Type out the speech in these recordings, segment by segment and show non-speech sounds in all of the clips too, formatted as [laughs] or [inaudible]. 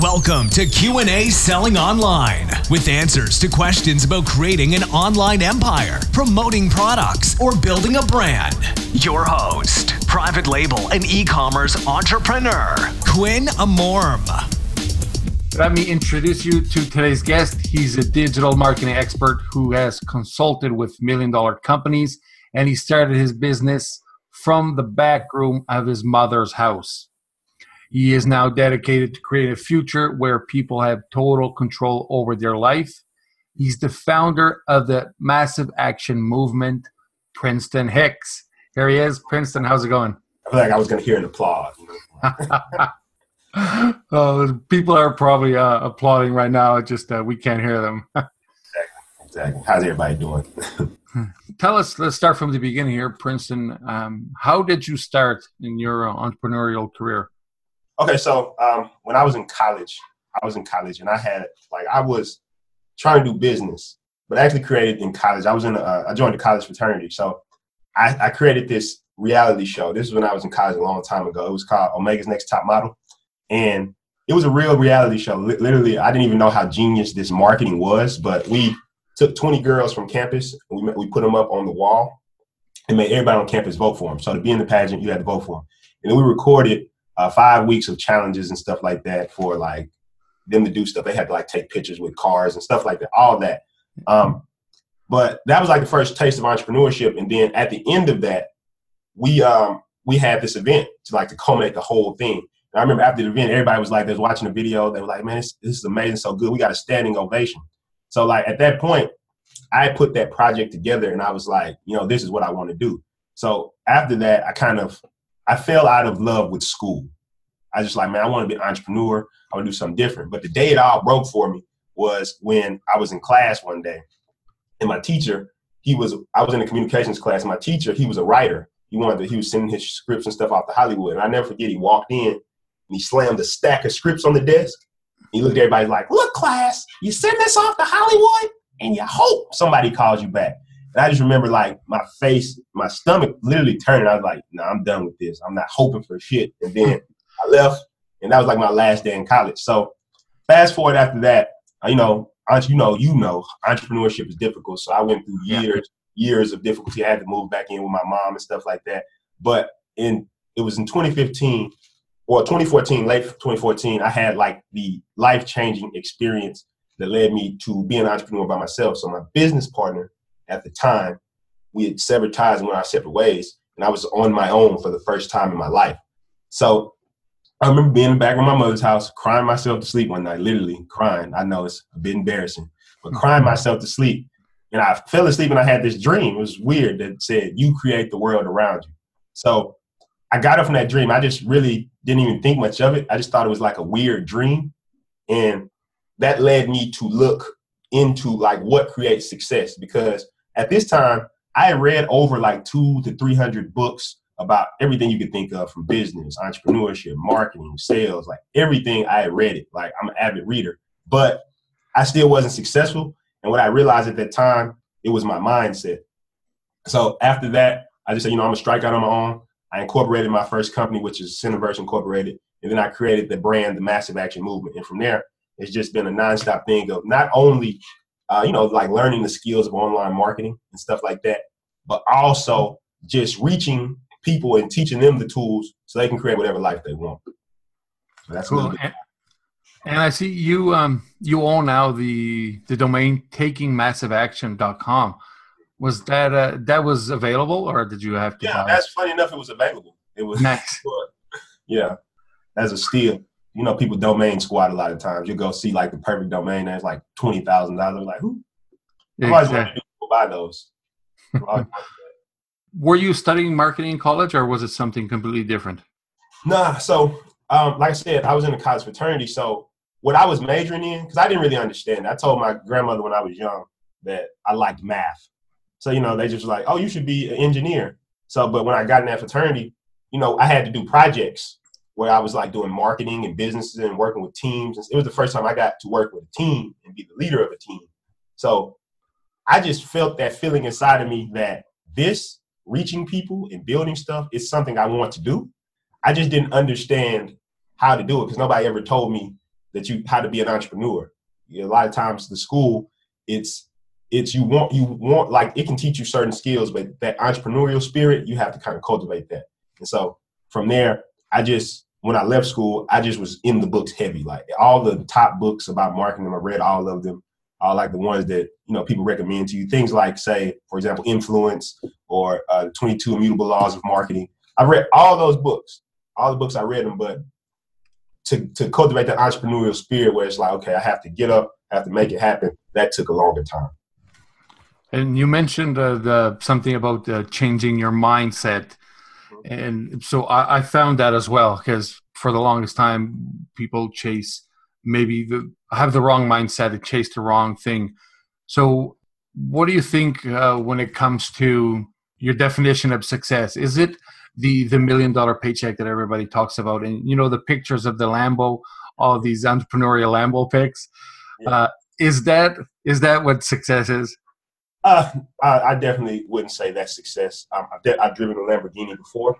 Welcome to Q&A Selling Online with answers to questions about creating an online empire, promoting products, or building a brand. Your host, private label and e-commerce entrepreneur, Quinn Amorm. Let me introduce you to today's guest. He's a digital marketing expert who has consulted with million dollar companies and he started his business from the back room of his mother's house. He is now dedicated to creating a future where people have total control over their life. He's the founder of the massive action movement, Princeton Hicks. Here he is. Princeton, how's it going? I feel like I was going to hear an applause. [laughs] oh, people are probably uh, applauding right now. just uh, we can't hear them. exactly. [laughs] Exactly. How's everybody doing? [laughs] Tell us. Let's start from the beginning here, Princeton. Um, how did you start in your entrepreneurial career? Okay, so um, when I was in college, I was in college and I had like I was trying to do business, but actually created in college. I was in a, I joined the college fraternity, so I, I created this reality show. This is when I was in college a long time ago. It was called Omega's Next Top Model, and it was a real reality show. Literally, I didn't even know how genius this marketing was, but we took 20 girls from campus and we, we put them up on the wall and made everybody on campus vote for them. So to be in the pageant, you had to vote for them. And then we recorded uh, five weeks of challenges and stuff like that for like them to do stuff. They had to like take pictures with cars and stuff like that, all that. Um, but that was like the first taste of entrepreneurship. And then at the end of that, we um, we had this event to like to culminate the whole thing. And I remember after the event, everybody was like, they was watching the video. They were like, man, this, this is amazing, so good. We got a standing ovation. So like at that point, I put that project together and I was like, you know, this is what I want to do. So after that, I kind of I fell out of love with school. I just like, man, I want to be an entrepreneur. I want to do something different. But the day it all broke for me was when I was in class one day, and my teacher, he was, I was in a communications class. My teacher, he was a writer. He wanted to, he was sending his scripts and stuff off to Hollywood. And I never forget, he walked in and he slammed a stack of scripts on the desk. He looked at everybody like, look, class, you send this off to Hollywood and you hope somebody calls you back. And I just remember like my face, my stomach literally turning. I was like, no, nah, I'm done with this. I'm not hoping for shit. And then I left, and that was like my last day in college. So fast forward after that, uh, you know, you know, you know, entrepreneurship is difficult. So I went through years, years of difficulty. I had to move back in with my mom and stuff like that. But in it was in 2015 or 2014, late 2014, I had like the life changing experience that led me to be an entrepreneur by myself. So my business partner at the time, we had severed ties and went our separate ways, and I was on my own for the first time in my life. So I remember being in the back of my mother's house, crying myself to sleep one night, literally crying. I know it's a bit embarrassing, but crying mm-hmm. myself to sleep. And I fell asleep and I had this dream. It was weird that said, You create the world around you. So I got up from that dream. I just really didn't even think much of it. I just thought it was like a weird dream. And that led me to look into like what creates success because at this time I read over like two to 300 books about everything you could think of from business, entrepreneurship, marketing, sales, like everything I had read it. Like I'm an avid reader, but I still wasn't successful. And what I realized at that time, it was my mindset. So after that, I just said, you know, I'm gonna strike out on my own. I incorporated my first company, which is Cineverse Incorporated, and then I created the brand, the Massive Action Movement. And from there, it's just been a nonstop thing of not only, uh, you know, like learning the skills of online marketing and stuff like that, but also just reaching people and teaching them the tools so they can create whatever life they want. So that's cool. And, and, I see you um you own now the the domain takingmassiveaction.com. Was that uh, that was available or did you have to Yeah, that's it? funny enough it was available. It was nice. [laughs] yeah. As a steal. You know, people domain squat a lot of times. You go see like the perfect domain that's like twenty thousand dollars. Like who? Exactly. buy those. [laughs] were you studying marketing in college or was it something completely different? Nah, so um, like I said, I was in a college fraternity. So what I was majoring in, because I didn't really understand. I told my grandmother when I was young that I liked math. So, you know, they just like, oh, you should be an engineer. So, but when I got in that fraternity, you know, I had to do projects where I was like doing marketing and businesses and working with teams. It was the first time I got to work with a team and be the leader of a team. So I just felt that feeling inside of me that this reaching people and building stuff is something I want to do. I just didn't understand how to do it because nobody ever told me that you how to be an entrepreneur. You know, a lot of times the school, it's it's you want you want like it can teach you certain skills, but that entrepreneurial spirit you have to kind of cultivate that. And so from there, I just when I left school, I just was in the books heavy. Like all the top books about marketing, I read all of them. All like the ones that you know people recommend to you. Things like, say, for example, Influence or uh, 22 Immutable Laws of Marketing. I read all those books. All the books I read them, but to to cultivate that entrepreneurial spirit, where it's like, okay, I have to get up, I have to make it happen. That took a longer time. And you mentioned uh, the something about uh, changing your mindset and so I, I found that as well because for the longest time people chase maybe the have the wrong mindset and chase the wrong thing. So what do you think uh, when it comes to your definition of success? Is it the the million dollar paycheck that everybody talks about? And you know the pictures of the lambo all these entrepreneurial lambo pics yeah. uh, is that is that what success is uh, I, I, definitely wouldn't say that's success. Um, I've, de- I've, driven a Lamborghini before.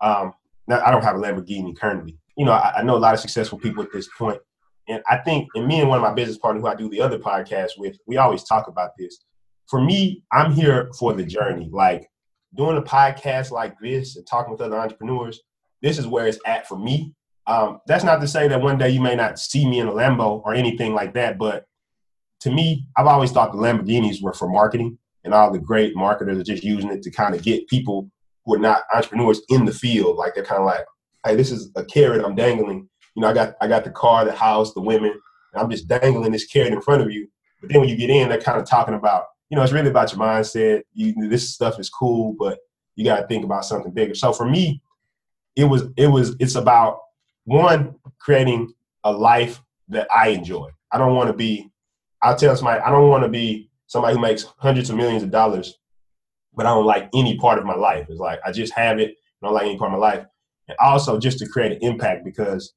Um, now, I don't have a Lamborghini currently. You know, I, I, know a lot of successful people at this point, and I think, and me and one of my business partners who I do the other podcast with, we always talk about this. For me, I'm here for the journey. Like doing a podcast like this and talking with other entrepreneurs, this is where it's at for me. Um, that's not to say that one day you may not see me in a Lambo or anything like that, but to me, I've always thought the Lamborghinis were for marketing, and all the great marketers are just using it to kind of get people who are not entrepreneurs in the field. Like they're kind of like, hey, this is a carrot I'm dangling. You know, I got I got the car, the house, the women, and I'm just dangling this carrot in front of you. But then when you get in, they're kind of talking about, you know, it's really about your mindset. You this stuff is cool, but you got to think about something bigger. So for me, it was it was it's about one creating a life that I enjoy. I don't want to be I'll tell somebody I don't want to be somebody who makes hundreds of millions of dollars, but I don't like any part of my life. It's like I just have it. I don't like any part of my life. And also just to create an impact because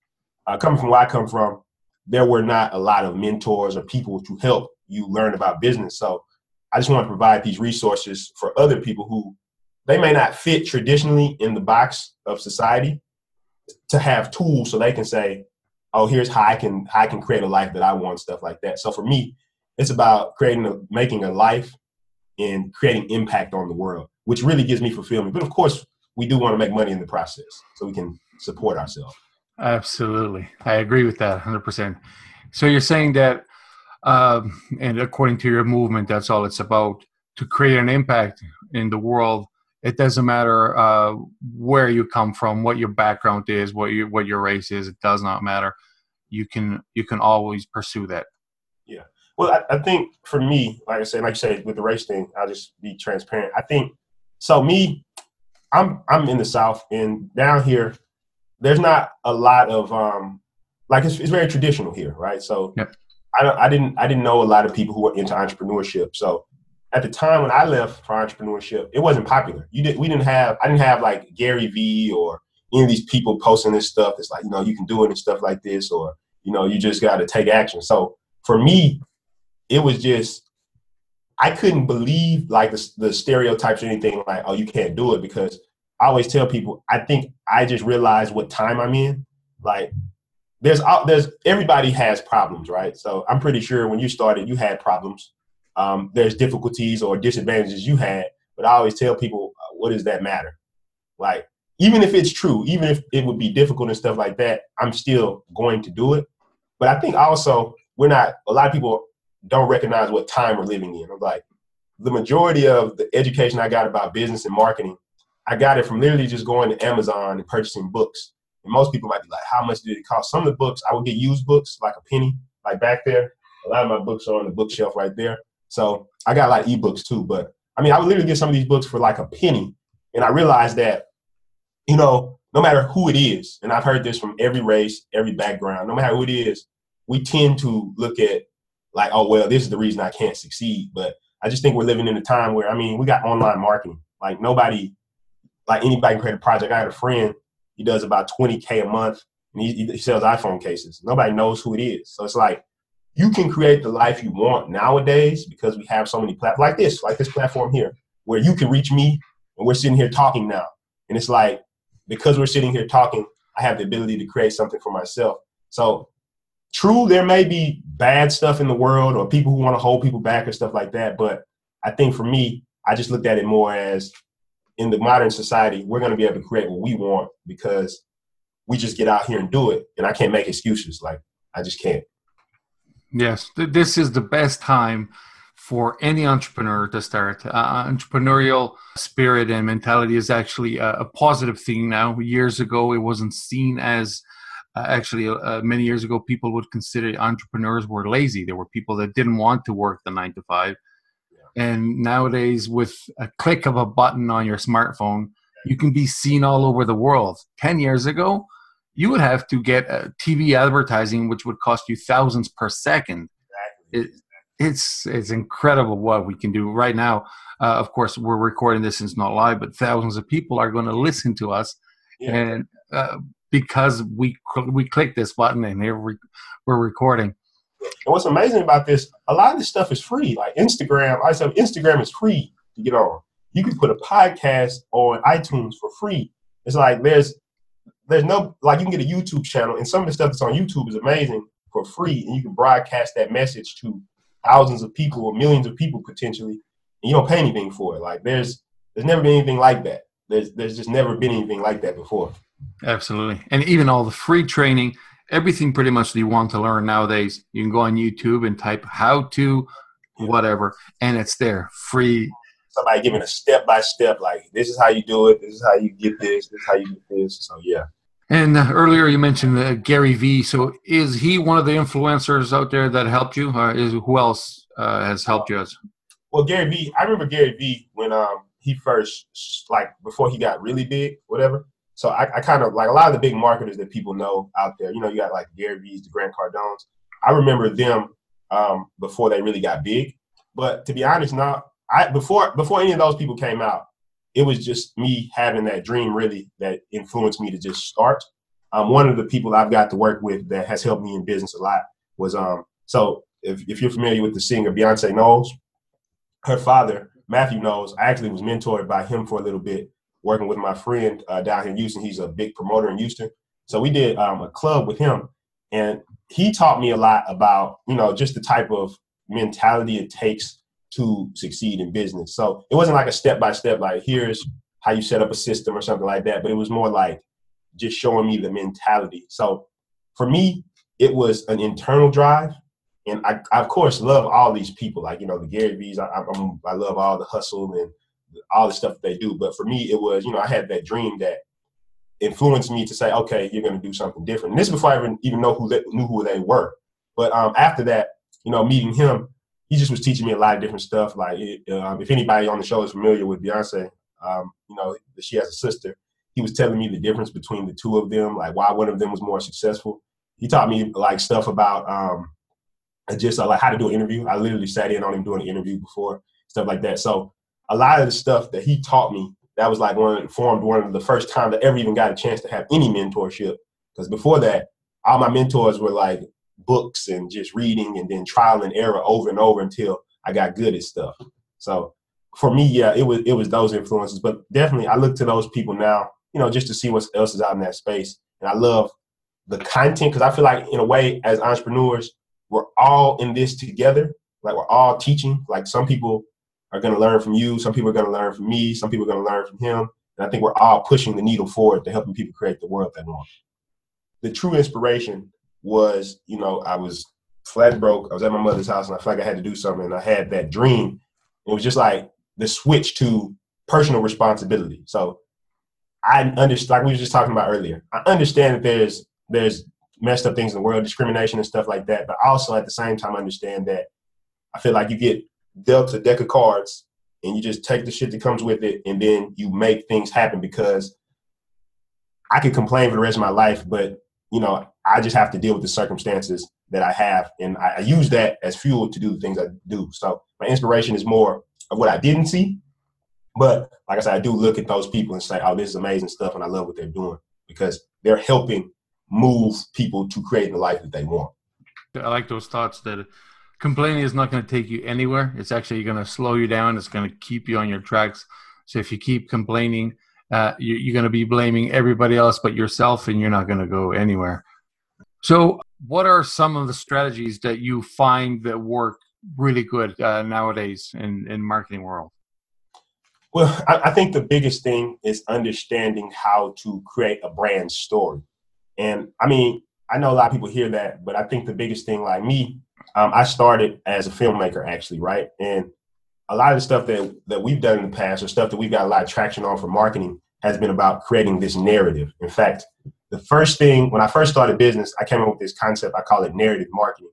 uh, coming from where I come from, there were not a lot of mentors or people to help you learn about business. So I just want to provide these resources for other people who they may not fit traditionally in the box of society to have tools so they can say, oh, here's how I can how I can create a life that I want, stuff like that. So for me, it's about creating a making a life and creating impact on the world, which really gives me fulfillment. But of course, we do want to make money in the process so we can support ourselves. Absolutely. I agree with that 100%. So you're saying that, um, and according to your movement, that's all it's about to create an impact in the world. It doesn't matter uh, where you come from, what your background is, what you what your race is. It does not matter. You can you can always pursue that. Yeah. Well, I, I think for me, like I said, like you said, with the race thing, I'll just be transparent. I think so. Me, I'm I'm in the South, and down here, there's not a lot of um, like it's, it's very traditional here, right? So yep. I don't, I didn't I didn't know a lot of people who were into entrepreneurship. So at the time when I left for entrepreneurship, it wasn't popular. You did we didn't have I didn't have like Gary Vee or any of these people posting this stuff. It's like you know you can do it and stuff like this, or you know you just got to take action. So for me, it was just I couldn't believe like the, the stereotypes or anything like oh you can't do it because I always tell people I think I just realized what time I'm in. Like there's there's everybody has problems, right? So I'm pretty sure when you started you had problems um, there's difficulties or disadvantages you had. But I always tell people, uh, what does that matter? Like, even if it's true, even if it would be difficult and stuff like that, I'm still going to do it. But I think also we're not. A lot of people don't recognize what time we're living in. I'm like, the majority of the education I got about business and marketing, I got it from literally just going to Amazon and purchasing books. And most people might be like, how much did it cost? Some of the books, I would get used books, like a penny, like back there. A lot of my books are on the bookshelf right there. So I got like ebooks too, but I mean, I would literally get some of these books for like a penny. And I realized that, you know, no matter who it is, and I've heard this from every race, every background, no matter who it is, we tend to look at like, oh, well, this is the reason I can't succeed. But I just think we're living in a time where, I mean, we got online marketing. Like nobody, like anybody can create a project. I had a friend, he does about 20K a month and he, he sells iPhone cases. Nobody knows who it is. So it's like, you can create the life you want nowadays because we have so many platforms like this, like this platform here, where you can reach me and we're sitting here talking now. And it's like, because we're sitting here talking, I have the ability to create something for myself. So true, there may be bad stuff in the world or people who want to hold people back or stuff like that. But I think for me, I just looked at it more as in the modern society, we're going to be able to create what we want because we just get out here and do it. And I can't make excuses. Like, I just can't. Yes, this is the best time for any entrepreneur to start. Uh, entrepreneurial spirit and mentality is actually a, a, positive thing now. Years ago, it wasn't seen as uh, actually uh, many years ago people would consider entrepreneurs were lazy. There were people that didn't want to work the nine to five. And nowadays, with a click of a button on your smartphone, you can be seen all over the world. 10 years ago, you would have to get TV advertising, which would cost you thousands per second. It, it's it's incredible what we can do right now. Uh, of course, we're recording this; it's not live, but thousands of people are going to listen to us, yeah. and uh, because we we click this button and here we, we're recording. And what's amazing about this, a lot of this stuff is free. Like Instagram, I said Instagram is free to get on. You can put a podcast on iTunes for free. It's like there's there's no like you can get a YouTube channel, and some of the stuff that's on YouTube is amazing for free, and you can broadcast that message to thousands of people or millions of people potentially, and you don't pay anything for it. Like there's there's never been anything like that. There's there's just never been anything like that before. Absolutely, and even all the free training, everything pretty much that you want to learn nowadays, you can go on YouTube and type how to whatever, and it's there free. Somebody giving a step by step, like this is how you do it, this is how you get this, this is how you get this. So yeah. And uh, earlier you mentioned uh, Gary Vee. So is he one of the influencers out there that helped you? Or is who else uh, has helped you? As well, Gary Vee. I remember Gary Vee when um he first like before he got really big, whatever. So I, I kind of like a lot of the big marketers that people know out there. You know, you got like Gary Vee's, the Grant Cardones. I remember them um, before they really got big. But to be honest, now I before before any of those people came out, it was just me having that dream really that influenced me to just start. Um, one of the people I've got to work with that has helped me in business a lot was um. So if if you're familiar with the singer Beyonce Knowles, her father Mathew Knowles, I actually was mentored by him for a little bit, working with my friend uh, down here in Houston. He's a big promoter in Houston, so we did um, a club with him, and he taught me a lot about you know just the type of mentality it takes to succeed in business. So it wasn't like a step by step, like here's how you set up a system or something like that, but it was more like just showing me the mentality. So for me, it was an internal drive. And I, I of course, love all these people, like, you know, the Gary Vee's. I, I'm, I love all the hustle and all the stuff they do. But for me, it was, you know, I had that dream that influenced me to say, okay, you're going to do something different. And this before I even, even know who they, knew who they were. But um, after that, you know, meeting him, he just was teaching me a lot of different stuff. Like um, if anybody on the show is familiar with Beyonce, um, you know she has a sister. He was telling me the difference between the two of them, like why one of them was more successful. He taught me like stuff about um, just uh, like how to do an interview. I literally sat in on him doing an interview before, stuff like that. So a lot of the stuff that he taught me, that was like one formed one of the first time that ever even got a chance to have any mentorship. Because before that, all my mentors were like books and just reading and then trial and error over and over until I got good at stuff. So for me, yeah, it was it was those influences. But definitely I look to those people now, you know, just to see what else is out in that space. And I love the content because I feel like in a way as entrepreneurs, we're all in this together. Like we're all teaching. Like some people are gonna learn from you, some people are gonna learn from me, some people are gonna learn from him. And I think we're all pushing the needle forward to helping people create the world they want. The true inspiration was, you know, I was flat broke. I was at my mother's house and I felt like I had to do something. And I had that dream. It was just like the switch to personal responsibility. So I understand, like we were just talking about earlier, I understand that there's, there's messed up things in the world, discrimination and stuff like that. But also at the same time, I understand that I feel like you get dealt a deck of cards and you just take the shit that comes with it and then you make things happen because I could complain for the rest of my life, but you know, I just have to deal with the circumstances that I have, and I, I use that as fuel to do the things I do. So my inspiration is more of what I didn't see, but like I said, I do look at those people and say, "Oh, this is amazing stuff," and I love what they're doing because they're helping move people to create the life that they want. I like those thoughts that complaining is not going to take you anywhere. It's actually going to slow you down. It's going to keep you on your tracks. So if you keep complaining, uh, you, you're going to be blaming everybody else but yourself, and you're not going to go anywhere. So what are some of the strategies that you find that work really good uh, nowadays in in marketing world? Well, I, I, think the biggest thing is understanding how to create a brand story. And I mean, I know a lot of people hear that, but I think the biggest thing, like me, um, I started as a filmmaker actually, right? And a lot of the stuff that that we've done in the past, or stuff that we've got a lot of traction on for marketing, has been about creating this narrative. In fact, the first thing when I first started business, I came up with this concept. I call it narrative marketing,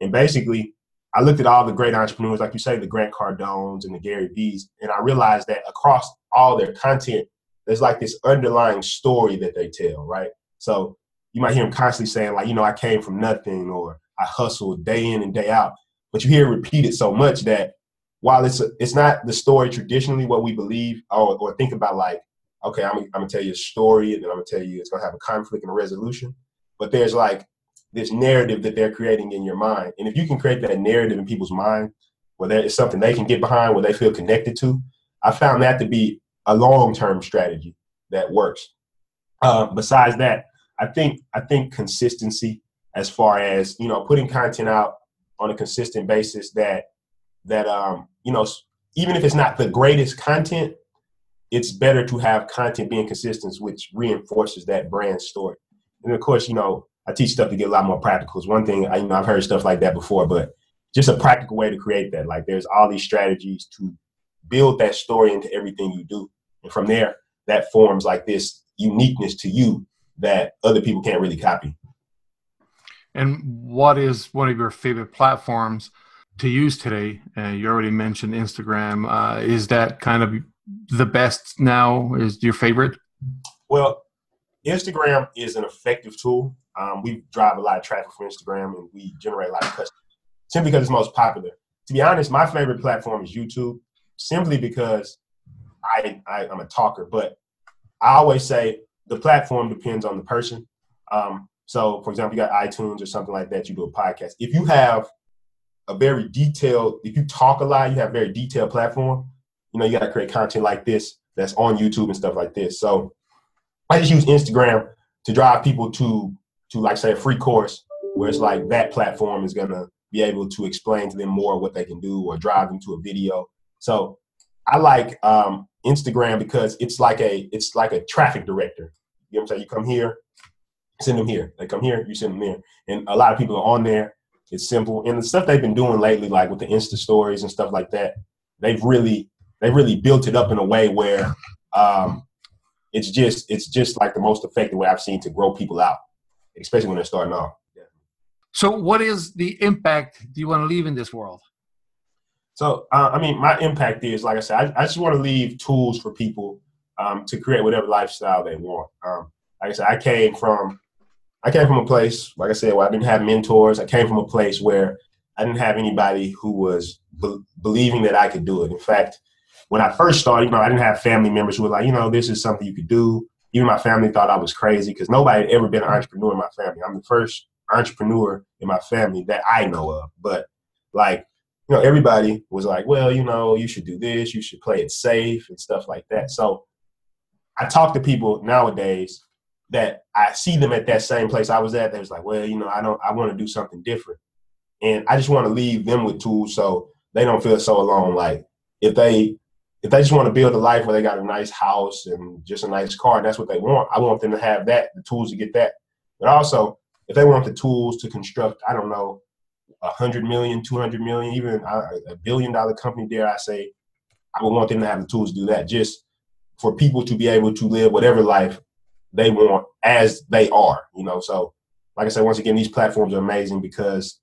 and basically, I looked at all the great entrepreneurs, like you say, the Grant Cardones and the Gary Vee's, and I realized that across all their content, there's like this underlying story that they tell, right? So you might hear them constantly saying, like, you know, I came from nothing or I hustled day in and day out. But you hear it repeated so much that while it's a, it's not the story traditionally what we believe or, or think about like, okay, I'm, I'm gonna tell you a story and then I'm gonna tell you it's gonna have a conflict and a resolution. But there's like this narrative that they're creating in your mind. And if you can create that narrative in people's mind, where there is something they can get behind, where they feel connected to, I found that to be a long-term strategy that works. Uh, besides that, I think I think consistency, as far as you know, putting content out on a consistent basis that that um, you know, even if it's not the greatest content, it's better to have content being consistent, which reinforces that brand story. And of course, you know, I teach stuff to get a lot more practical. It's one thing I, you know I've heard stuff like that before, but just a practical way to create that. Like there's all these strategies to build that story into everything you do, and from there, that forms like this uniqueness to you that other people can't really copy. And what is one of your favorite platforms to use today? Uh, you already mentioned Instagram. Uh, is that kind of the best now? Is your favorite? Well, Instagram is an effective tool um, we drive a lot of traffic from Instagram and we generate a lot of customers simply because it's most popular. To be honest, my favorite platform is YouTube simply because I, I am a talker, but I always say the platform depends on the person. Um, so, for example, you got iTunes or something like that. You do a podcast. If you have a very detailed, if you talk a lot, you have a very detailed platform. You know, you got to create content like this that's on YouTube and stuff like this. So, I just use Instagram to drive people to to like say a free course where it's like that platform is gonna be able to explain to them more what they can do or drive them to a video. So I like um, Instagram because it's like a it's like a traffic director. You know what I'm saying? You come here, send them here. They come here, you send them there. And a lot of people are on there. It's simple. And the stuff they've been doing lately, like with the Insta stories and stuff like that, they've really they've really built it up in a way where um, it's just it's just like the most effective way I've seen to grow people out especially when they're starting off. So, what is the impact do you want to leave in this world? So, uh, I mean, my impact is, like I said, I, I just want to leave tools for people um, to create whatever lifestyle they want. Um, like I said, I came from, I came from a place, like I said, where I didn't have mentors. I came from a place where I didn't have anybody who was be- believing that I could do it. In fact, when I first started, you know, I didn't have family members who were like, you know, this is something you could do even my family thought I was crazy because nobody had ever been an entrepreneur in my family. I'm the first entrepreneur in my family that I know of. But like, you know, everybody was like, well, you know, you should do this, you should play it safe and stuff like that. So I talk to people nowadays that I see them at that same place I was at. They was like, well, you know, I don't, I want to do something different. And I just want to leave them with tools so they don't feel so alone. Like if they if they just want to build a life where they got a nice house and just a nice car, and that's what they want, I want them to have that, the tools to get that. But also, if they want the tools to construct, I don't know, a hundred million, two hundred million, even a, billion dollar company, dare I say, I would want them to have the tools to do that. Just for people to be able to live whatever life they want as they are, you know. So, like I said, once again, these platforms are amazing because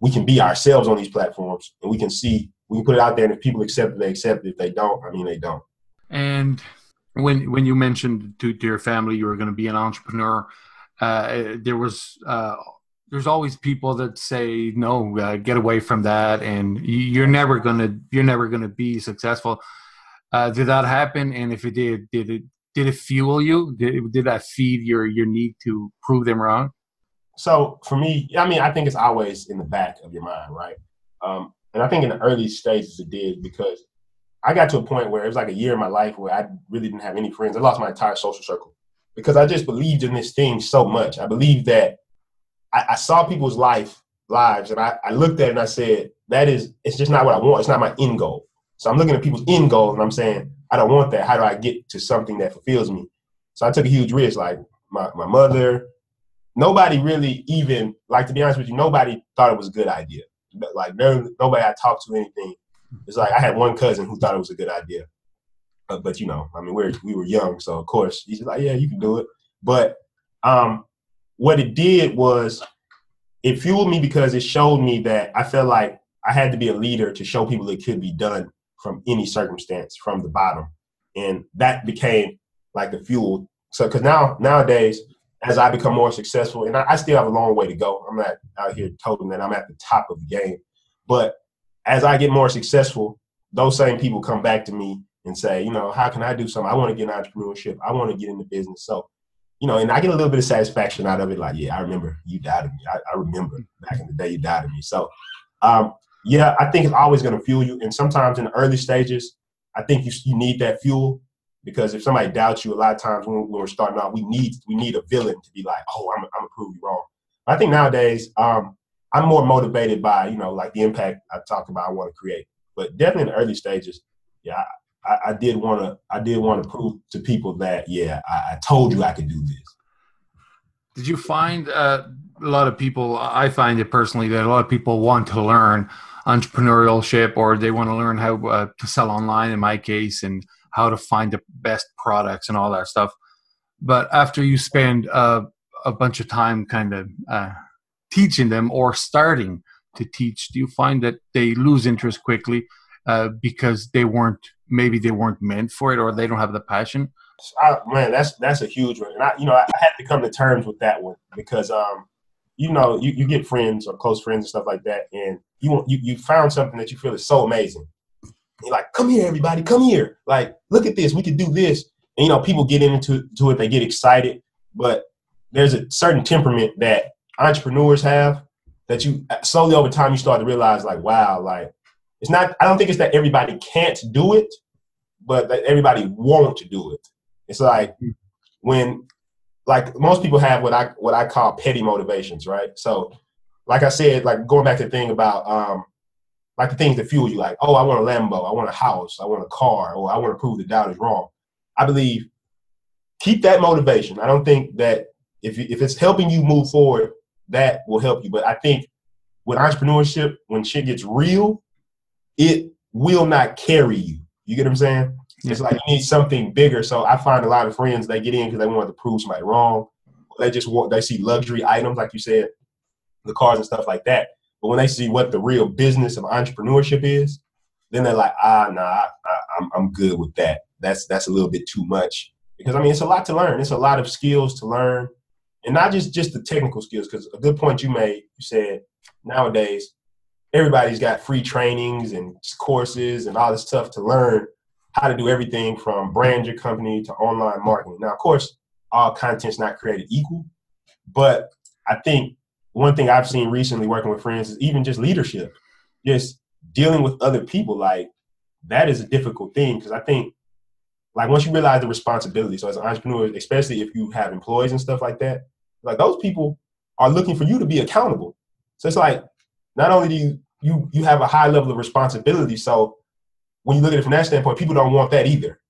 we can be ourselves on these platforms and we can see we put it out there, and if people accept it, they accept it. If they don't, I mean, they don't. And when when you mentioned to, to your family you were going to be an entrepreneur, uh, there was uh, there's always people that say no, uh, get away from that, and you're never gonna you're never gonna be successful. Uh, did that happen? And if it did, did it did it fuel you? Did it, did that feed your your need to prove them wrong? So for me, I mean, I think it's always in the back of your mind, right? Um, and I think in the early stages it did because I got to a point where it was like a year in my life where I really didn't have any friends. I lost my entire social circle because I just believed in this thing so much. I believed that I, I saw people's life lives, and I, I looked at it and I said, that is, it's just not what I want. It's not my end goal. So I'm looking at people's end goals and I'm saying, I don't want that. How do I get to something that fulfills me? So I took a huge risk. Like my, my mother, nobody really even, like to be honest with you, nobody thought it was a good idea. Like no, nobody I talked to anything. It's like I had one cousin who thought it was a good idea. Uh, but you know, I mean, we're, we were young. So of course he's like, yeah, you can do it. But um, what it did was it fueled me because it showed me that I felt like I had to be a leader to show people it could be done from any circumstance from the bottom. And that became like the fuel. So, because now, nowadays, as I become more successful, and I, I, still have a long way to go, I'm not out here toting that I'm at the top of the game. But as I get more successful, those same people come back to me and say, you know, how can I do something? I want to get in entrepreneurship. I want to get into business. So you know, and I get a little bit of satisfaction out of it. Like, yeah, I remember you doubted me. I, I remember back in the day you doubted me. So, um, yeah, I think it's always going to fuel you. And sometimes in the early stages, I think you you need that fuel because if somebody doubts you, a lot of times when, when we're starting out, we need we need a villain to be like, oh, I'm I'm gonna prove you wrong. I think nowadays, um, I'm more motivated by you know like the impact I talked about. I want to create, but definitely in the early stages, yeah, I, I did want to I did want to prove to people that yeah I, I, told you I could do this. Did you find uh, a lot of people? I find it personally that a lot of people want to learn entrepreneurship or they want to learn how uh, to sell online. In my case, and how to find the best products and all that stuff. But after you spend a bunch of time kind of uh, teaching them or starting to teach, do you find that they lose interest quickly uh, because they weren't maybe they weren't meant for it or they don't have the passion? I, man, that's that's a huge one, and I, you know, I, I had to come to terms with that one because, um, you know, you, you get friends or close friends and stuff like that, and you want you you found something that you feel is so amazing. You're like, come here, everybody, come here. Like, look at this, we could do this. And you know, people get into to it, they get excited, but there's a certain temperament that entrepreneurs have that you slowly over time you start to realize, like, wow, like it's not. I don't think it's that everybody can't do it, but that everybody won't do it. It's like when, like most people have what I what I call petty motivations, right? So, like I said, like going back to the thing about um, like the things that fuel you, like oh, I want a Lambo, I want a house, I want a car, or I want to prove the doubt is wrong. I believe keep that motivation. I don't think that if if it's helping you move forward, that will help you. But I think with entrepreneurship, when shit gets real, it will not carry you. You get what I'm saying? It's like you need something bigger. So I find a lot of friends they get in because they want to prove somebody wrong. They just want they see luxury items, like you said, the cars and stuff like that. But when they see what the real business of entrepreneurship is, then they're like, ah, nah, I, I'm I'm good with that. That's that's a little bit too much because I mean it's a lot to learn. It's a lot of skills to learn, and not just just the technical skills. Because a good point you made, you said nowadays everybody's got free trainings and courses and all this stuff to learn how to do everything from brand your company to online marketing. Now, of course, all content's not created equal, but I think one thing I've seen recently working with friends is even just leadership, just dealing with other people. Like that is a difficult thing because I think like once you realize the responsibility, so as an entrepreneur, especially if you have employees and stuff like that, like those people are looking for you to be accountable. So it's like not only do you you you have a high level of responsibility. So when you look at it from that standpoint, people don't want that either.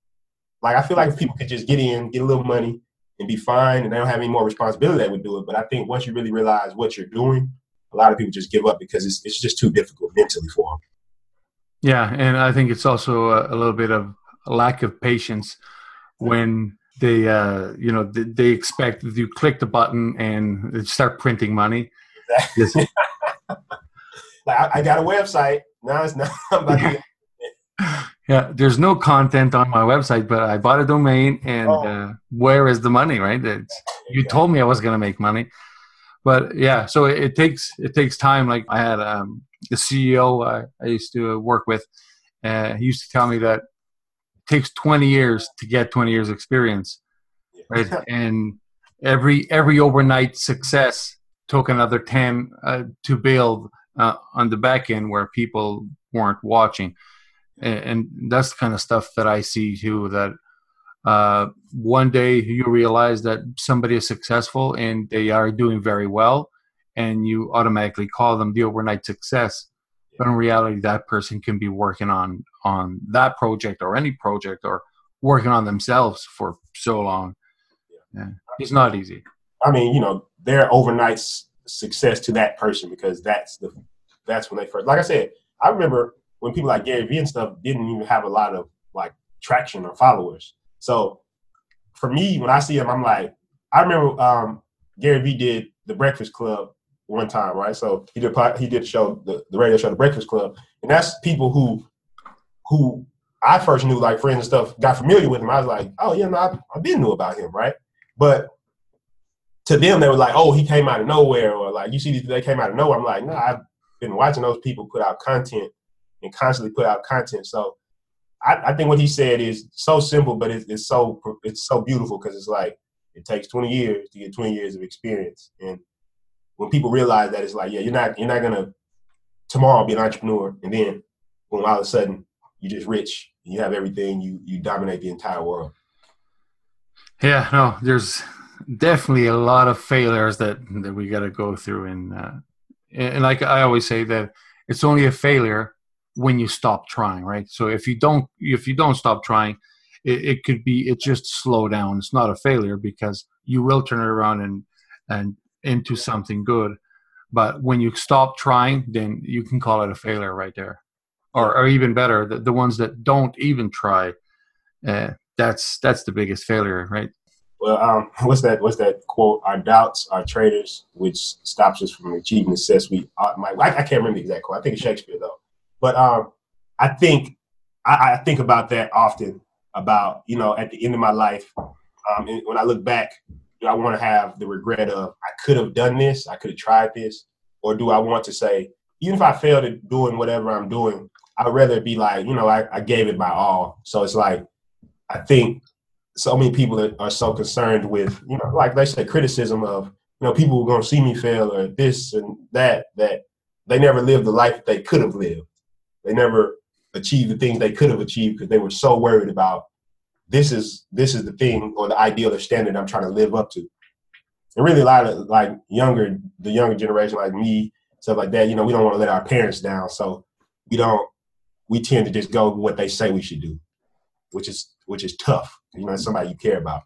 Like I feel like if people could just get in, get a little money, and be fine, and they don't have any more responsibility, they would do it. But I think once you really realize what you're doing, a lot of people just give up because it's it's just too difficult mentally for them. Yeah, and I think it's also a, a little bit of a lack of patience when they uh, you know they, they expect you click the button and start printing money. Exactly. [laughs] like I, I, got a website now. It's not. [laughs] [laughs] yeah, there's no content on my website, but I bought a domain, and oh. uh, where is the money? Right? It's, you told me I was going to make money, but yeah. So it, it, takes it takes time. Like I had um, the CEO I, I used to work with. Uh, he used to tell me that it takes 20 years to get 20 years experience, right? [laughs] and every every overnight success took another 10 uh, to build uh, on the back end where people weren't watching and, and, that's the kind of stuff that i see too that uh, one day you realize that somebody is successful and they are doing very well and you automatically call them the overnight success. But in reality, that person can be working on on that project or any project or working on themselves for so long. Yeah, it's not easy. I mean, you know, their overnight success to that person because that's the that's when they first. Like I said, I remember when people like Gary Vee and stuff didn't even have a lot of like traction or followers. So for me, when I see him, I'm like, I remember um, Gary Vee did the Breakfast Club one time, right? So he did he did the show, the, the radio show, the Breakfast Club, and that's people who who I first knew, like friends and stuff, got familiar with him. I was like, oh yeah, no, I, I did knew about him, right? But to them, they were like, oh, he came out of nowhere, or like you see, they came out of nowhere. I'm like, no, nah, I've been watching those people put out content and constantly put out content. So I, I think what he said is so simple, but it's, it's so it's so beautiful because it's like it takes 20 years to get 20 years of experience, and when people realize that, it's like, yeah, you're not you're not gonna tomorrow be an entrepreneur, and then boom, all of a sudden you're just rich, and you have everything, you you dominate the entire world. Yeah, no, there's definitely a lot of failures that that we got to go through, and uh, and like I always say that it's only a failure when you stop trying, right? So if you don't if you don't stop trying, it, it could be it just slow down. It's not a failure because you will turn it around and and into something good. But when you stop trying, then you can call it a failure right there. Or, or even better, the, the ones that don't even try, uh, that's that's the biggest failure, right? Well, um, [laughs] what's that? What's that quote? Our doubts are traitors, which stops us from achieving success. We, my, I, I, can't remember the exact quote. I think it's Shakespeare though. But um, I think I, I, think about that often. About you know, at the end of my life, um, when I look back, do I want to have the regret of I could have done this, I could have tried this, or do I want to say, even if I failed at doing whatever I'm doing, I'd rather be like, you know, I, I gave it my all. So it's like, I think so many people are, are so concerned with, you know, like they say, criticism of, you know, people are going to see me fail or this and that, that they never lived the life that they could have lived. They never achieved the things they could have achieved because they were so worried about this is this is the thing or the ideal or standard I'm trying to live up to. And really, a lot of like younger, the younger generation, like me, stuff like that. You know, we don't want to let our parents down, so we don't. We tend to just go with what they say we should do, which is which is tough. You know, somebody you care about.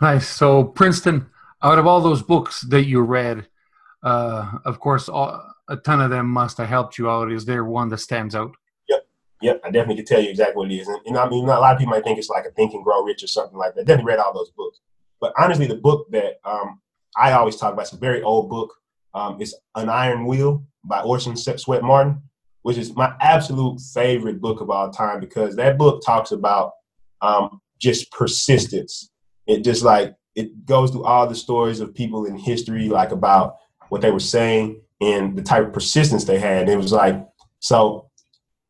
Nice. So Princeton, out of all those books that you read, uh, of course, all, a ton of them must have helped you out. Is there one that stands out? Yep, yep. I definitely can tell you exactly what it is. And, and I mean, a lot of people might think it's like a Think and Grow Rich or something like that. Definitely read all those books. But honestly, the book that um, I always talk about, it's a very old book. Um, it's An Iron Will by Orison Swett Marden, which is my absolute favorite book of all time because that book talks about um, just persistence. It just like, it goes through all the stories of people in history, like about what they were saying and the type of persistence they had. And it was like, so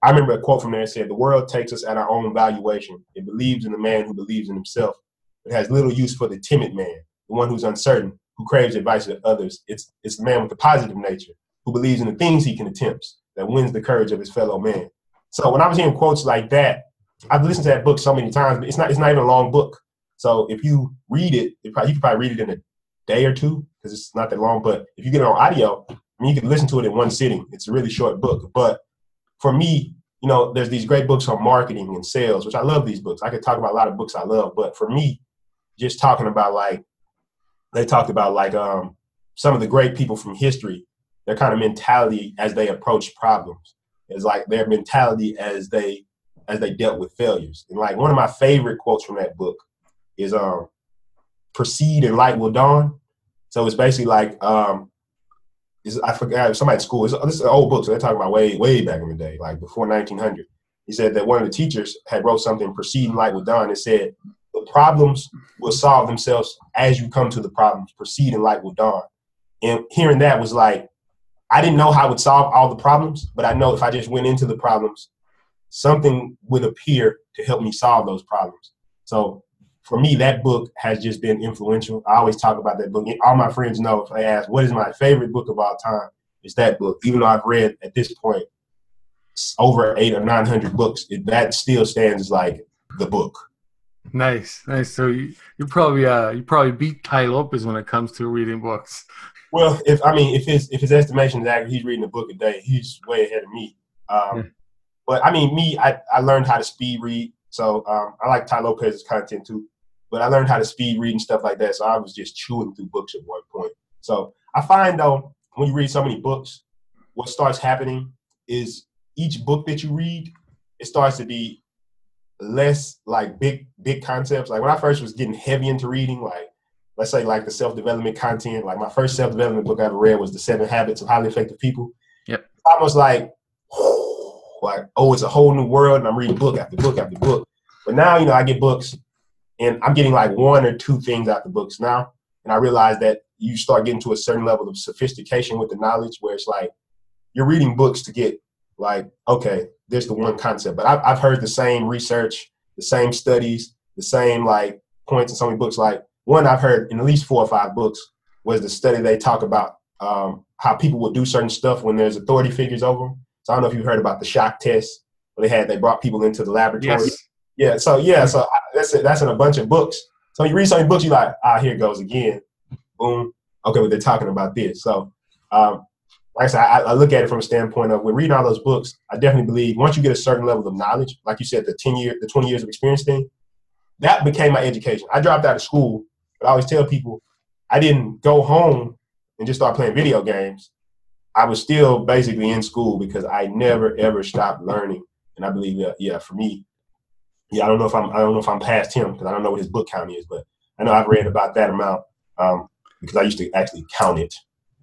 I remember a quote from there that said, The world takes us at our own valuation. It believes in the man who believes in himself. It has little use for the timid man, the one who's uncertain, who craves advice of others. It's, it's the man with the positive nature, who believes in the things he can attempt, that wins the courage of his fellow man. So when I was hearing quotes like that, I've listened to that book so many times, but it's not, it's not even a long book. So if you read it, it probably, you probably read it in a day or two because it's not that long. But if you get it on audio, I mean, you can listen to it in one sitting. It's a really short book. But for me, you know, there's these great books on marketing and sales, which I love these books. I could talk about a lot of books I love, but for me, just talking about like they talked about like um some of the great people from history, their kind of mentality as they approach problems is like their mentality as they as they dealt with failures. And like one of my favorite quotes from that book is um proceed and light will dawn. So it's basically like um is I forgot somebody at school. This is an old book, so they're talking about way way back in the day, like before 1900. He said that one of the teachers had wrote something preceding light with dawn. It said the problems will solve themselves as you come to the problems. Proceed in light with dawn. And hearing that was like, I didn't know how I would solve all the problems, but I know if I just went into the problems, something would appear to help me solve those problems. So for me, that book has just been influential. I always talk about that book. All my friends know if I ask, what is my favorite book of all time? It's that book. Even though I've read at this point over eight or 900 books, it, that still stands as like the book. Nice, nice. So you, you probably uh, you probably beat Tai Lopez when it comes to reading books. Well, if I mean, if his if his estimation is accurate, he's reading a book a day. He's way ahead of me. Um, yeah. But I mean, me, I, I learned how to speed read. So um, I like Tai Lopez's content too. But I learned how to speed read and stuff like that. So I was just chewing through books at one point. So I find though, when you read so many books, what starts happening is each book that you read, it starts to be less like big big concepts. Like when I first was getting heavy into reading, like let's say like the self development content. Like my first self development book I ever read was The Seven Habits of Highly Effective People. Yep. almost like like oh, it's a whole new world, and I'm reading book after book after book. But now you know I get books, and I'm getting like one or two things out the books now, and I realize that you start getting to a certain level of sophistication with the knowledge, where it's like you're reading books to get like okay, there's the one concept, but I've, I've heard the same research, the same studies, the same like points in so many books. Like one I've heard in at least four or five books was the study they talk about um, how people will do certain stuff when there's authority figures over them. So I don't know if you heard about the shock test where they had they brought people into the laboratory. Yes. Yeah. So yeah. So that's. That's in a bunch of books. So you read so many books, you like ah here goes again. Boom. Okay, well they're talking about this. So um, like I said, I, I, look at it from a standpoint of when reading all those books, I definitely believe once you get a certain level of knowledge, like you said, the 10 year, the 20 years of experience thing, that became my education. I dropped out of school, but I always tell people I didn't go home and just start playing video games. I was still basically in school because I never ever stopped learning. And I believe, that, yeah, for me, yeah, I don't know if I'm, I don't know if I'm past him because I don't know what his book count is, but I know I've read about that amount um, because I used to actually count it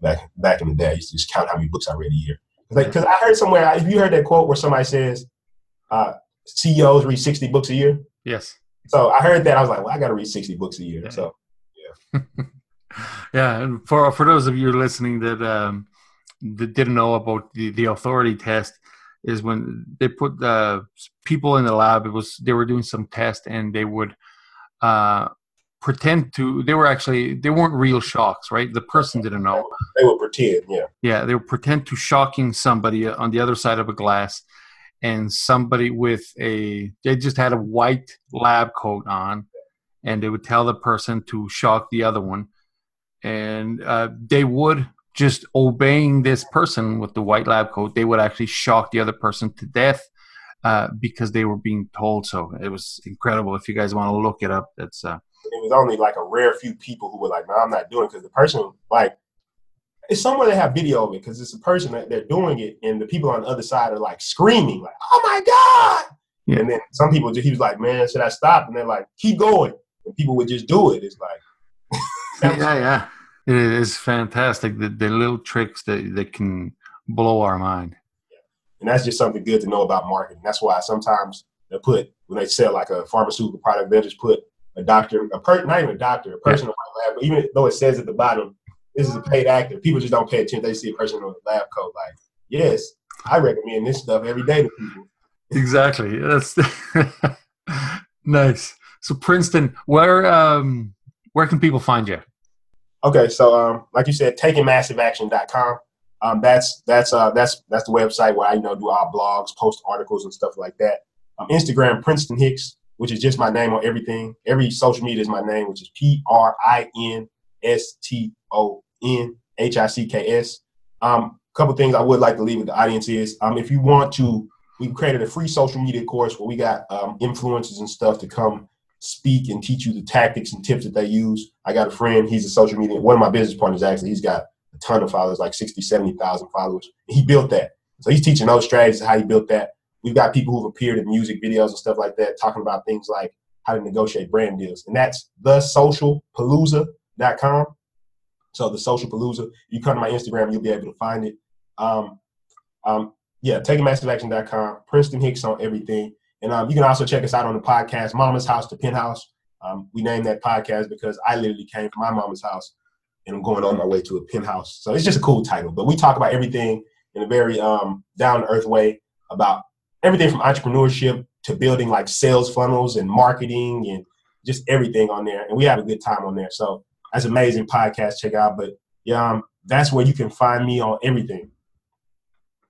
back back in the day. I used to just count how many books I read a year. Like, because I heard somewhere, if you heard that quote where somebody says, uh, CEOs read 60 books a year. Yes. So I heard that. I was like, well, I got to read 60 books a year. Yeah. So, yeah. [laughs] yeah. And for, for those of you listening that, um, that didn't know about the, the authority test, is when they put the people in the lab, it was, they were doing some test and they would, uh, pretend to they were actually they weren't real shocks right? The person didn't know. They would pretend yeah. Yeah they would pretend to shocking somebody on the other side of a glass and somebody with a they just had a white lab coat on and they would tell the person to shock the other one. And uh, they would just obeying this person with the white lab coat they would actually shock the other person to death uh, because they were being told so it was incredible if you guys want to look it up that's uh, it was only like a rare few people who were like, "No, I'm not doing," it," because the person like it's somewhere they have video of it because it's a person that they're doing it, and the people on the other side are like screaming, like, "Oh my god!" Yeah. And then some people just he was like, "Man, should I stop?" And they're like, "Keep going," and people would just do it. It's like, [laughs] yeah, yeah, it is fantastic. The, the little tricks that that can blow our mind. Yeah. And that's just something good to know about marketing. That's why sometimes they put when they sell like a pharmaceutical product, they just put a doctor, a per, not even a doctor, a person yeah. lab, but even though it says at the bottom, this is a paid actor, people just don't pay attention. They see a person on a lab coat, like, yes, I recommend this stuff every day to people. Exactly. That's [laughs] nice. So Prinston, where um where can people find you? Okay, so um, like you said, takingmassiveaction.com. Um, that's that's uh that's that's the website where I you know do our blogs, post articles and stuff like that. Um, Instagram, Prinston Hicks which is just my name on everything. Every social media is my name, which is P R I N S T O N H I C K S. Um, a couple things I would like to leave with the audience is um, if you want to, we've created a free social media course where we got um, influencers and stuff to come speak and teach you the tactics and tips that they use. I got a friend, he's a social media, one of my business partners actually, he's got a ton of followers, like 60, 70,000 followers. He built that. So he's teaching those strategies, how he built that. We've got people who've appeared in music videos and stuff like that talking about things like how to negotiate brand deals. And that's thesocialpalooza.com. So the social palooza, you come to my Instagram, you'll be able to find it. Um, um, yeah, takingmassiveaction.com, Prinston Hicks on everything. And um, you can also check us out on the podcast, Mama's House to Penthouse. Um, we named that podcast because I literally came from my mama's house and I'm going on my way to a penthouse. So it's just a cool title. But we talk about everything in a very um, down to earth way about everything from entrepreneurship to building like sales funnels and marketing and just everything on there. And we have a good time on there. So that's amazing podcast. Check out. But yeah, um, that's where you can find me on everything.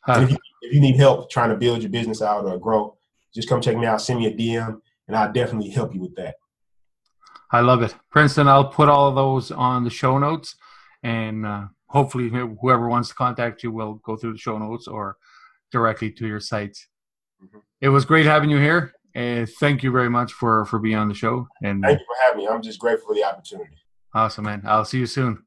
Huh. If, you, if you need help trying to build your business out or grow, just come check me out. Send me a DM, and I'll definitely help you with that. I love it, Prinston. I'll put all of those on the show notes, and uh, hopefully whoever wants to contact you will go through the show notes or directly to your site. Mm-hmm. It was great having you here. And thank you very much for for being on the show. And thank you for having me. I'm just grateful for the opportunity. Awesome, man. I'll see you soon.